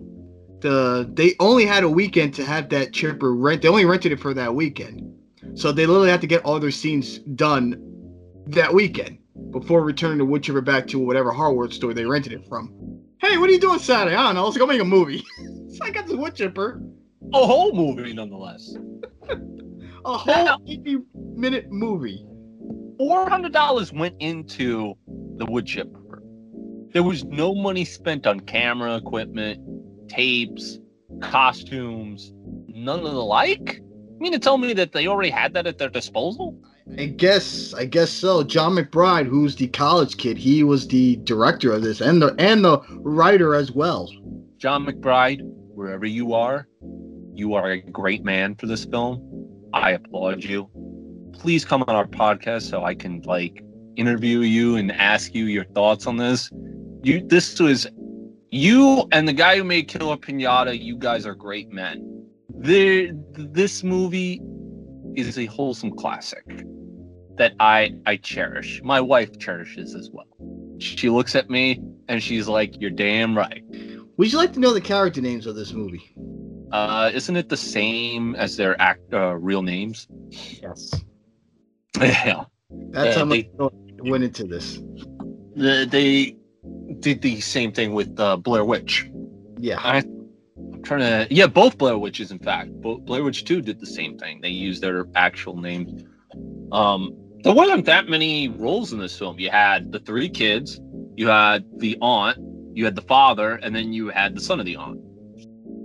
The they only had a weekend to have that chipper rent. They only rented it for that weekend, so they literally had to get all their scenes done that weekend before returning the wood chipper back to whatever hardware store they rented it from. Hey, what are you doing Saturday? I don't know. Let's go make a movie. <laughs> so I got this wood chipper. A whole movie, nonetheless. <laughs> A whole 80 minute movie. Four hundred dollars went into the wood chipper. There was no money spent on camera equipment, tapes, costumes, none of the like. You mean to tell me that they already had that at their disposal? I guess I guess so. Jon McBride, who's the college kid, he was the director of this and the and the writer as well. Jon McBride, wherever you are, you are a great man for this film. I applaud you. Please come on our podcast so I can like interview you and ask you your thoughts on this. You this was you and the guy who made Killer Pinata, you guys are great men. The this movie is a wholesome classic that I I cherish. My wife cherishes as well. She looks at me and she's like, "You're damn right." Would you like to know the character names of this movie? Uh, isn't it the same as their act uh, real names? Yes. <laughs> yeah. That's Yeah, how much they- went into this. The, they did the same thing with uh, Blair Witch. Yeah. I, trying to. Yeah, both Blair Witches, in fact. Blair Witch 2 did the same thing. They used their actual names. Um, there wasn't that many roles in this film. You had the three kids, you had the aunt, you had the father, and then you had the son of the aunt.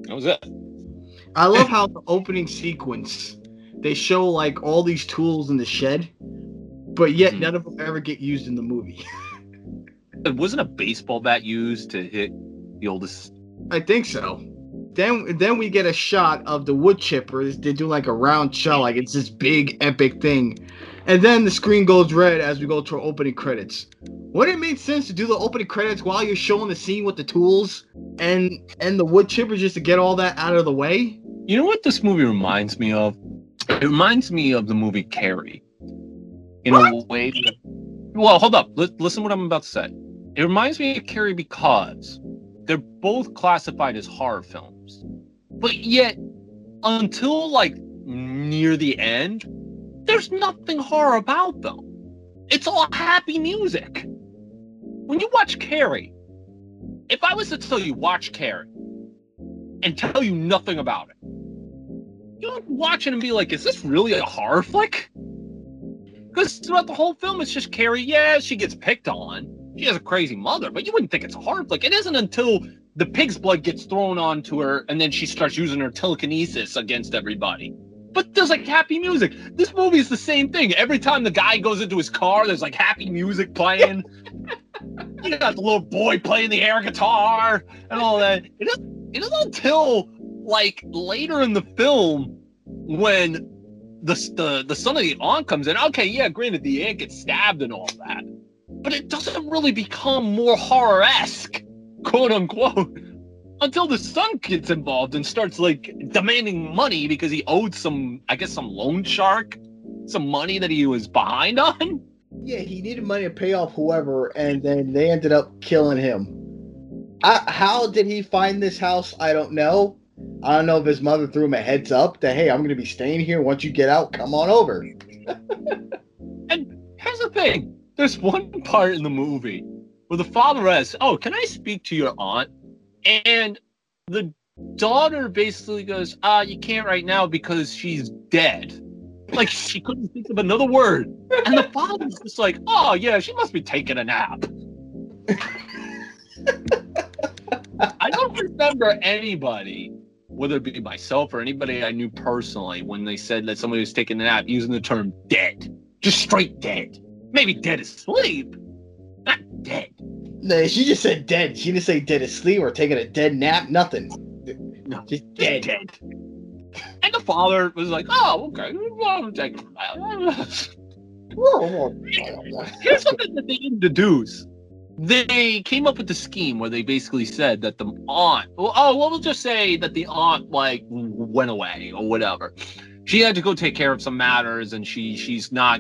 That was it. I love how the opening sequence they show like all these tools in the shed, but yet Mhm. none of them ever get used in the movie. It <laughs> wasn't a baseball bat used to hit the oldest. I think so. Then then we get a shot of the wood chippers. They do like a round shot, like it's this big epic thing. And then the screen goes red as we go to our opening credits. Wouldn't it make sense to do the opening credits while you're showing the scene with the tools and and the wood chippers just to get all that out of the way? You know what this movie reminds me of? It reminds me of the movie Carrie. In a way. that- Well, hold up. Li- listen what I'm about to say. It reminds me of Carrie because they're both classified as horror films. But yet, until like near the end, there's nothing horror about them. It's all happy music. When you watch Carrie, if I was to tell you watch Carrie and tell you nothing about it, you don't watch it and be like, is this really a horror flick? Because throughout the whole film, it's just Carrie. Yeah, she gets picked on. She has a crazy mother, but you wouldn't think it's a horror flick. It isn't until the pig's blood gets thrown onto her and then she starts using her telekinesis against everybody. But there's like happy music. This movie is the same thing. Every time the guy goes into his car, there's like happy music playing. <laughs> you got the little boy playing the air guitar and all that. It isn't, it isn't until like later in the film when the the the son of the aunt comes in. Okay, yeah, granted the aunt gets stabbed and all that, but it doesn't really become more horror esque, quote unquote, until the son gets involved and starts like demanding money because he owed some, I guess, some loan shark some money that he was behind on. Yeah, he needed money to pay off whoever, and then they ended up killing him. I, how did he find this house? I don't know. I don't know if his mother threw him a heads up that hey, I'm going to be staying here. Once you get out, come on over. <laughs> and here's the thing: there's one part in the movie where the father asks, "Oh, can I speak to your aunt?" And the daughter basically goes, "Ah, uh, you can't right now because she's dead." Like she couldn't think of another word, and the father's just like, "Oh yeah, she must be taking a nap." I don't remember anybody, whether it be myself or anybody I knew personally, when they said that somebody was taking a nap using the term dead. Just straight dead. Maybe dead asleep, not dead. No, she just said dead. She didn't say dead asleep or taking a dead nap. Nothing. No, just dead. dead. And the father was like, "Oh, okay, well, Here's something that they didn't deduce they came up with the scheme where they basically said that the aunt oh well we'll just say that the aunt like went away or whatever she had to go take care of some matters and she she's not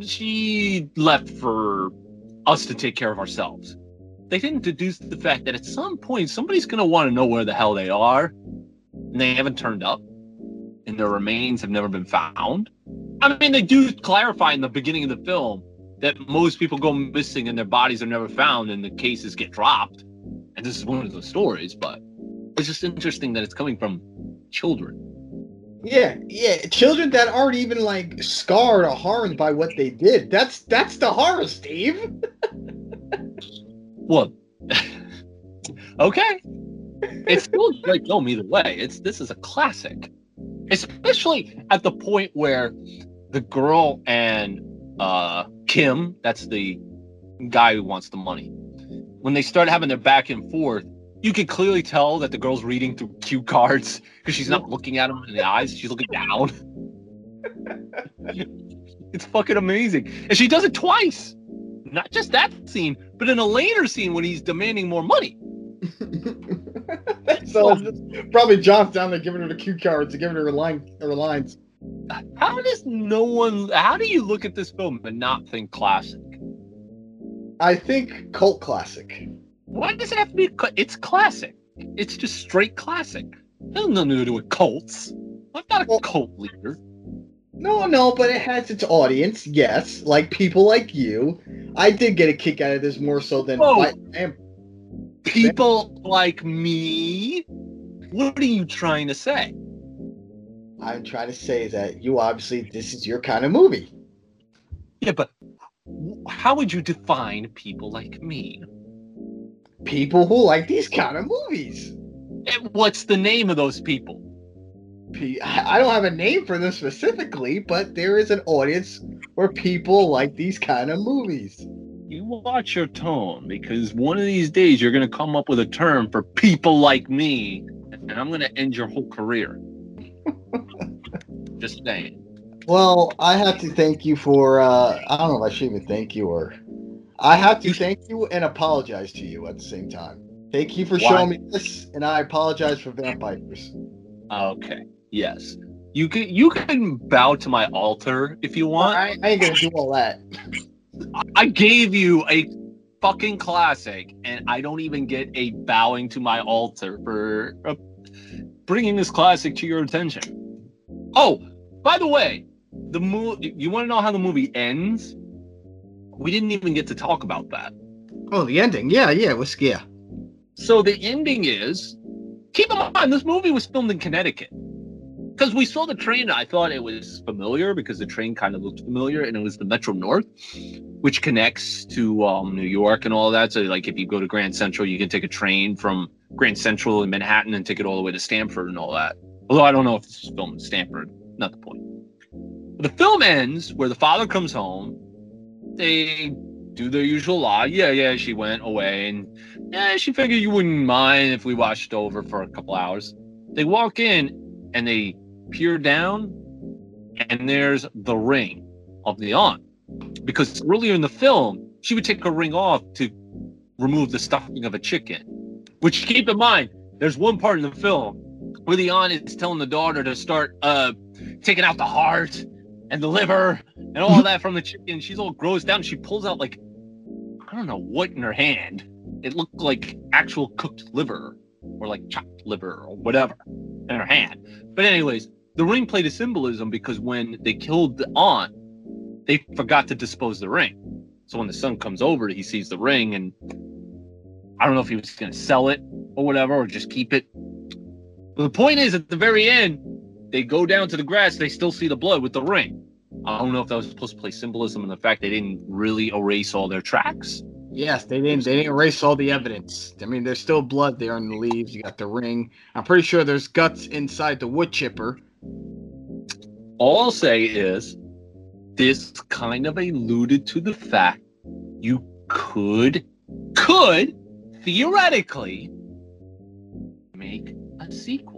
she left for us to take care of ourselves they didn't deduce the fact that at some point somebody's going to want to know where the hell they are and they haven't turned up and their remains have never been found i mean they do clarify in the beginning of the film that most people go missing and their bodies are never found and the cases get dropped. And this is one of those stories, but it's just interesting that it's coming from children. Yeah, yeah, children that aren't even like scarred or harmed by what they did. That's that's the horror, Steve. <laughs> well, <laughs> okay. It's still great film either way. It's this is a classic, especially at the point where the girl and uh, Kim, that's the guy who wants the money. When they start having their back and forth, you can clearly tell that the girl's reading through cue cards because she's not looking at him in the eyes; she's looking down. <laughs> it's fucking amazing, and she does it twice. Not just that scene, but in a later scene when he's demanding more money. <laughs> so probably Jon's down there giving her the cue cards, and giving her her line, her lines. How does no one? How do you look at this film and not think classic? I think cult classic. Why does it have to be? It's classic. It's just straight classic. It has nothing to do with cults. I'm not a well, cult leader. No, no, but it has its audience. Yes, like people like you. I did get a kick out of this more so than oh, I am. People like me. What are you trying to say? I'm trying to say that you obviously this is your kind of movie. Yeah, but how would you define people like me? People who like these kind of movies. And what's the name of those people? I don't have a name for them specifically, but there is an audience where people like these kind of movies. You watch your tone because one of these days you're going to come up with a term for people like me, and I'm going to end your whole career. <laughs> Just saying. Well, I have to thank you for. Uh, I don't know if I should even thank you or. I have to thank you and apologize to you at the same time. Thank you for Why? showing me this, and I apologize for vampires. Okay. Yes. You can you can bow to my altar if you want. I, I ain't gonna do all that. I gave you a fucking classic, and I don't even get a bowing to my altar for uh, bringing this classic to your attention. Oh, by the way, the movie. You want to know how the movie ends? We didn't even get to talk about that. Oh, the ending. Yeah, yeah, it was yeah. So the ending is. Keep in mind, this movie was filmed in Connecticut. Because we saw the train, I thought it was familiar because the train kind of looked familiar, and it was the Metro North, which connects to um, New York and all that. So, like, if you go to Grand Central, you can take a train from Grand Central in Manhattan and take it all the way to Stamford and all that. Although I don't know if this is filmed in Stamford. Not the point. But the film ends where the father comes home. They do their usual lie. Yeah, yeah, she went away, and yeah, she figured you wouldn't mind if we watched over for a couple hours. They walk in and they peer down, and there's the ring of the aunt. Because earlier in the film, she would take her ring off to remove the stuffing of a chicken. Which keep in mind, there's one part in the film where the aunt is telling the daughter to start uh taking out the heart and the liver and all that from the chicken. She's all grossed out and she pulls out like I don't know what in her hand. It looked like actual cooked liver or like chopped liver or whatever in her hand. But anyways, the ring played a symbolism because when they killed the aunt, they forgot to dispose the ring. So when the son comes over, he sees the ring and I don't know if he was going to sell it or whatever or just keep it. But the point is, at the very end, they go down to the grass. They still see the blood with the ring. I don't know if that was supposed to play symbolism in the fact they didn't really erase all their tracks. Yes, they didn't. They didn't erase all the evidence. I mean, there's still blood there in the leaves. You got the ring. I'm pretty sure there's guts inside the wood chipper. All I'll say is, this kind of alluded to the fact you could, could theoretically make a sequel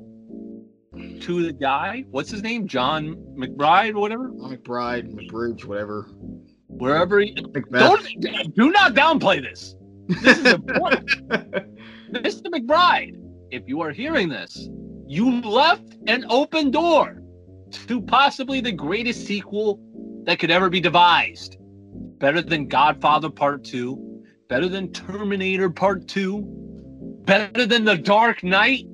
to the guy. What's his name? Jon McBride or whatever. Jon McBride, McBridge, whatever. Wherever. He, don't do not downplay this. This is important. <laughs> Mr. McBride, if you are hearing this, you left an open door to possibly the greatest sequel that could ever be devised. Better than Godfather Part 2, better than Terminator Part 2, better than The Dark Knight.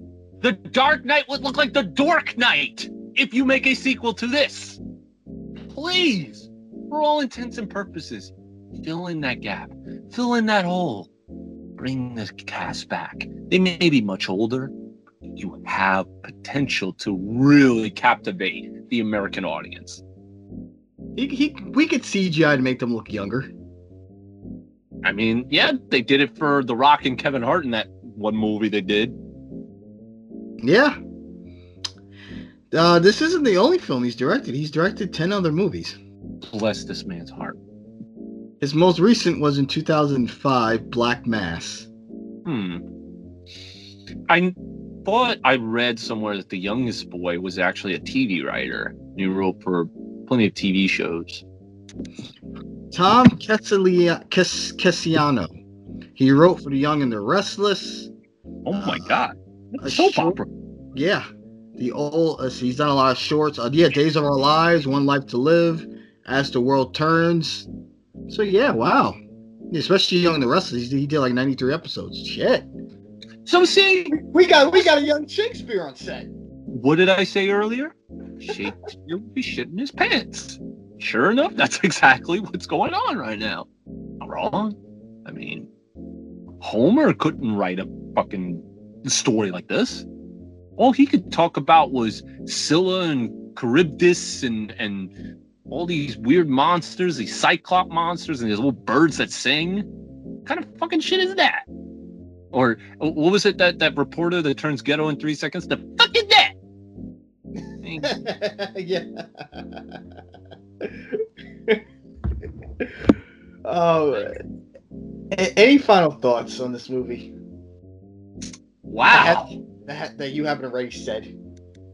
The Dark Knight would look like The Dork Knight if you make a sequel to this. Please, for all intents and purposes, fill in that gap, fill in that hole, bring the cast back. They may be much older. You have potential to really captivate the American audience. He, he, we could CGI to make them look younger. I mean, yeah, they did it for The Rock and Kevin Hart in that one movie they did. Yeah. Uh, this isn't the only film he's directed. He's directed 10 other movies. Bless this man's heart. His most recent was in 2005, Black Mass. Hmm. I thought I read somewhere that the youngest boy was actually a TV writer. He wrote for plenty of TV shows. Tom Cassilia- Cas- Cassiano. He wrote for The Young and the Restless. Oh my Uh, god. A Soap short- opera. Yeah. The old, uh, he's done a lot of shorts. Uh, yeah, Days of Our Lives, One Life to Live, As the World Turns. So, yeah, wow. Especially Young and the Restless. He did like 93 episodes. Shit. So see, We got we got a young Shakespeare on set. what did I say earlier? Shakespeare would be shitting his pants. Sure enough, that's exactly what's going on right now. Not wrong. I mean, Homer couldn't write a fucking story like this. All he could talk about was Scylla and Charybdis and and all these weird monsters, these cyclop monsters, and these little birds that sing. What kind of fucking shit is that? Or uh, what was it that that reporter that turns ghetto in three seconds? The fuck is that? <laughs> yeah. <laughs> oh. Any final thoughts on this movie Wow. that, that you haven't already said?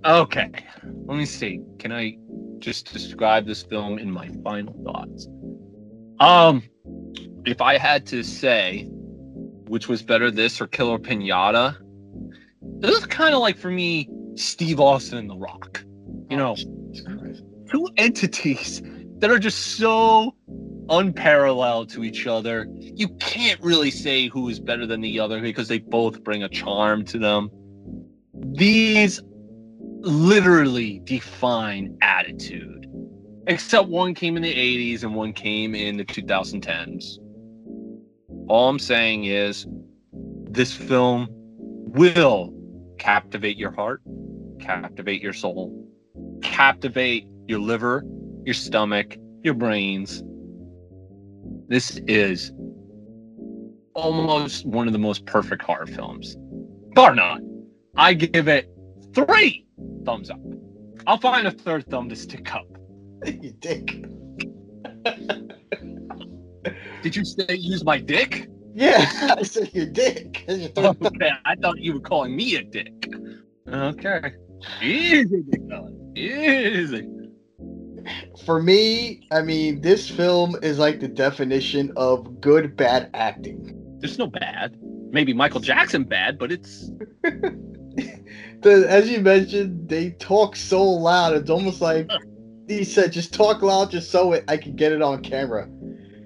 Okay. Let me see. Can I just describe this film in my final thoughts? Um, if I had to say which was better, this or Killer Pinata, this is kind of like for me, Steve Austin and The Rock. You know, two entities that are just so unparalleled to each other. You can't really say who is better than the other because they both bring a charm to them. These literally define attitude. Except one came in the 80s and one came in the 2010s. All I'm saying is this film will captivate your heart, captivate your soul, captivate your liver, your stomach, your brains. This is almost one of the most perfect horror films. Bar none. I give it three thumbs up. I'll find a third thumb to stick up. <laughs> you dick. Did you say use my dick? Yeah, <laughs> I said dick. Your thumb. <laughs> Okay, I thought you were calling me a dick. Okay. Easy. Easy. For me, I mean, this film is like the definition of good bad acting. There's no bad. Maybe Michael Jackson bad, but it's <laughs> The, as you mentioned, they talk so loud. It's almost like <laughs> he said, "Just talk loud, just so it, I can get it on camera."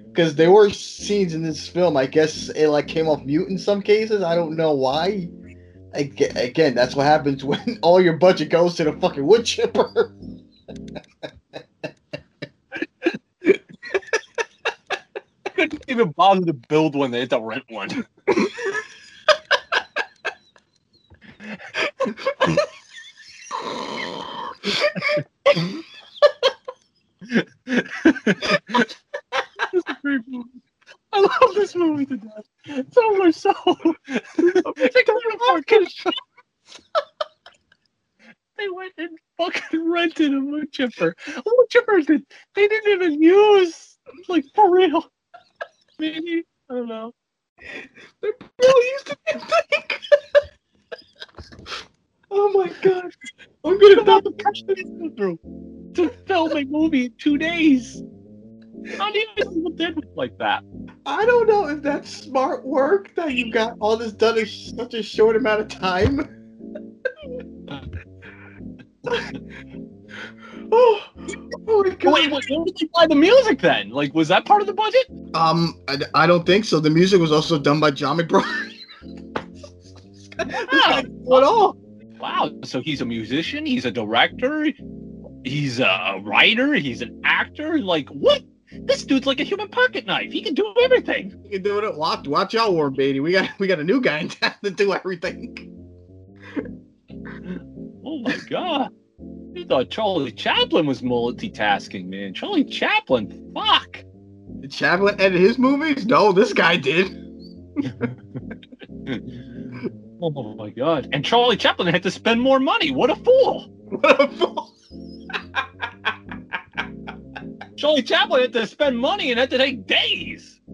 Because there were scenes in this film, I guess it like came off mute in some cases. I don't know why. Aga- Again, that's what happens <laughs> when all your budget goes to the fucking wood chipper. couldn't even bother to build one. They had to rent one. I love this movie to death. So much so. They went and fucking rented a wood chipper. A wood chipper that they didn't even use. Like for real. Maybe. I don't know. They're really used to this thing. oh my god. I'm gonna the pressure they go through to film a movie in two days. How do you people did it like that? I don't know if that's smart work that you got all this done in such a short amount of time. <laughs> oh, oh my god. Wait, wait, where did they buy the music then? Like, was that part of the budget? Um, I, I don't think so. The music was also done by Jon McBride. <laughs> <laughs> Wow. What all? Wow. So he's a musician, he's a director, he's a writer, he's an actor. Like, what? This dude's like a human pocket knife. He can do everything. You can do it. Watch, watch out, Warren Beatty. We got we got a new guy in <laughs> town to do everything. Oh my god. You thought Charlie Chaplin was multitasking, man. Charlie Chaplin, fuck. Did Chaplin edit his movies? No, this guy did. <laughs> Oh my god. And Charlie Chaplin had to spend more money. What a fool. What a fool. <laughs> Charlie Chaplin had to spend money and had to take days. <laughs>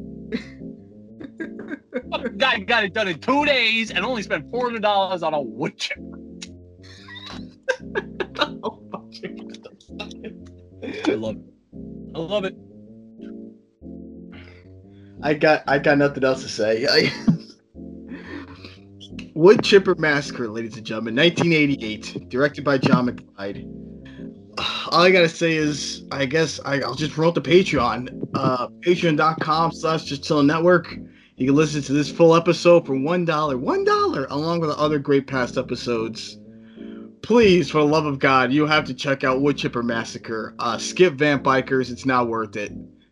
Guy got it done in two days and only spent four hundred dollars on a wood chip. I love it. I love it. I got I got nothing else to say. <laughs> Wood Chipper Massacre, ladies and gentlemen, 1988, directed by Jon McBride. All I gotta say is, I guess I, I'll just promote the Patreon, uh, patreon.com slash just Chillin' network. You can listen to this full episode for one dollar, one dollar, along with the other great past episodes. Please, for the love of God, you have to check out Wood Chipper Massacre. Uh, skip Vamp Bikers; it's not worth it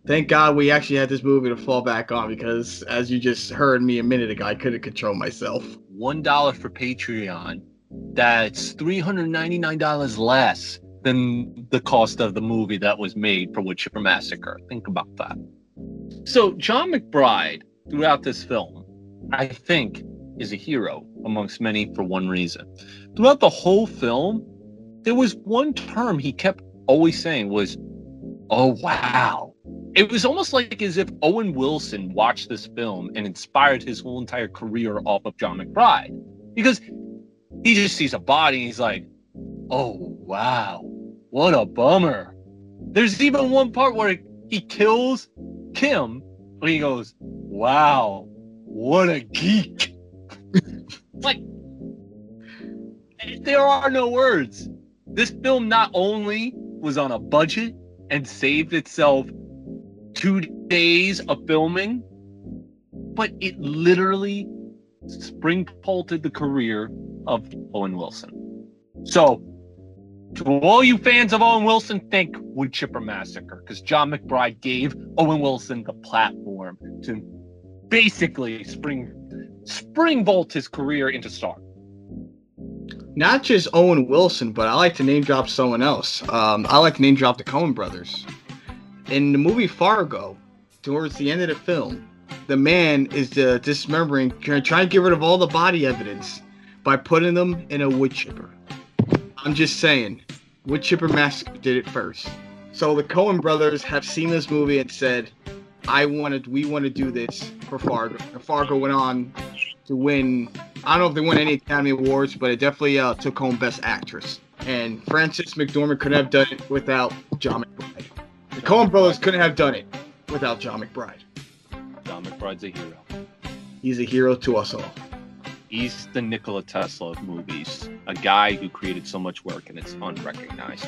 thank God we actually had this movie to fall back on because, as you just heard me a minute ago, I couldn't control myself. One dollar for Patreon. That's three hundred ninety-nine dollars less than the cost of the movie that was made for Wood Chipper Massacre. Think about that. So Jon McBride, throughout this film, I think, is a hero amongst many for one reason. Throughout the whole film, there was one term he kept always saying was, "Oh wow." It was almost like as if Owen Wilson watched this film and inspired his whole entire career off of Jon McBride. Because he just sees a body and he's like, oh, wow, what a bummer. There's even one part where he kills Kim and he goes, wow, what a geek. <laughs> like, there are no words. This film not only was on a budget and saved itself two days of filming, but it literally spring-pulted the career of Owen Wilson. So, to all you fans of Owen Wilson, think Wood Chipper Massacre, because Jon McBride gave Owen Wilson the platform to basically spring spring bolt his career into stardom. Not just Owen Wilson, but I like to name drop someone else. Um, I like to name drop the Coen brothers. In the movie Fargo, towards the end of the film, the man is uh, dismembering, trying to get rid of all the body evidence by putting them in a wood chipper. I'm just saying, Wood Chipper Massacre did it first. So the Coen brothers have seen this movie and said, "I wanted, we want to do this for Fargo." And Fargo went on to win. I don't know if they won any Academy Awards, but it definitely uh, took home Best Actress. And Frances McDormand couldn't have done it without Jon McBride. The Coen brothers couldn't have done it without Jon McBride. Jon McBride's a hero. He's a hero to us all. He's the Nikola Tesla of movies, a guy who created so much work and it's unrecognized.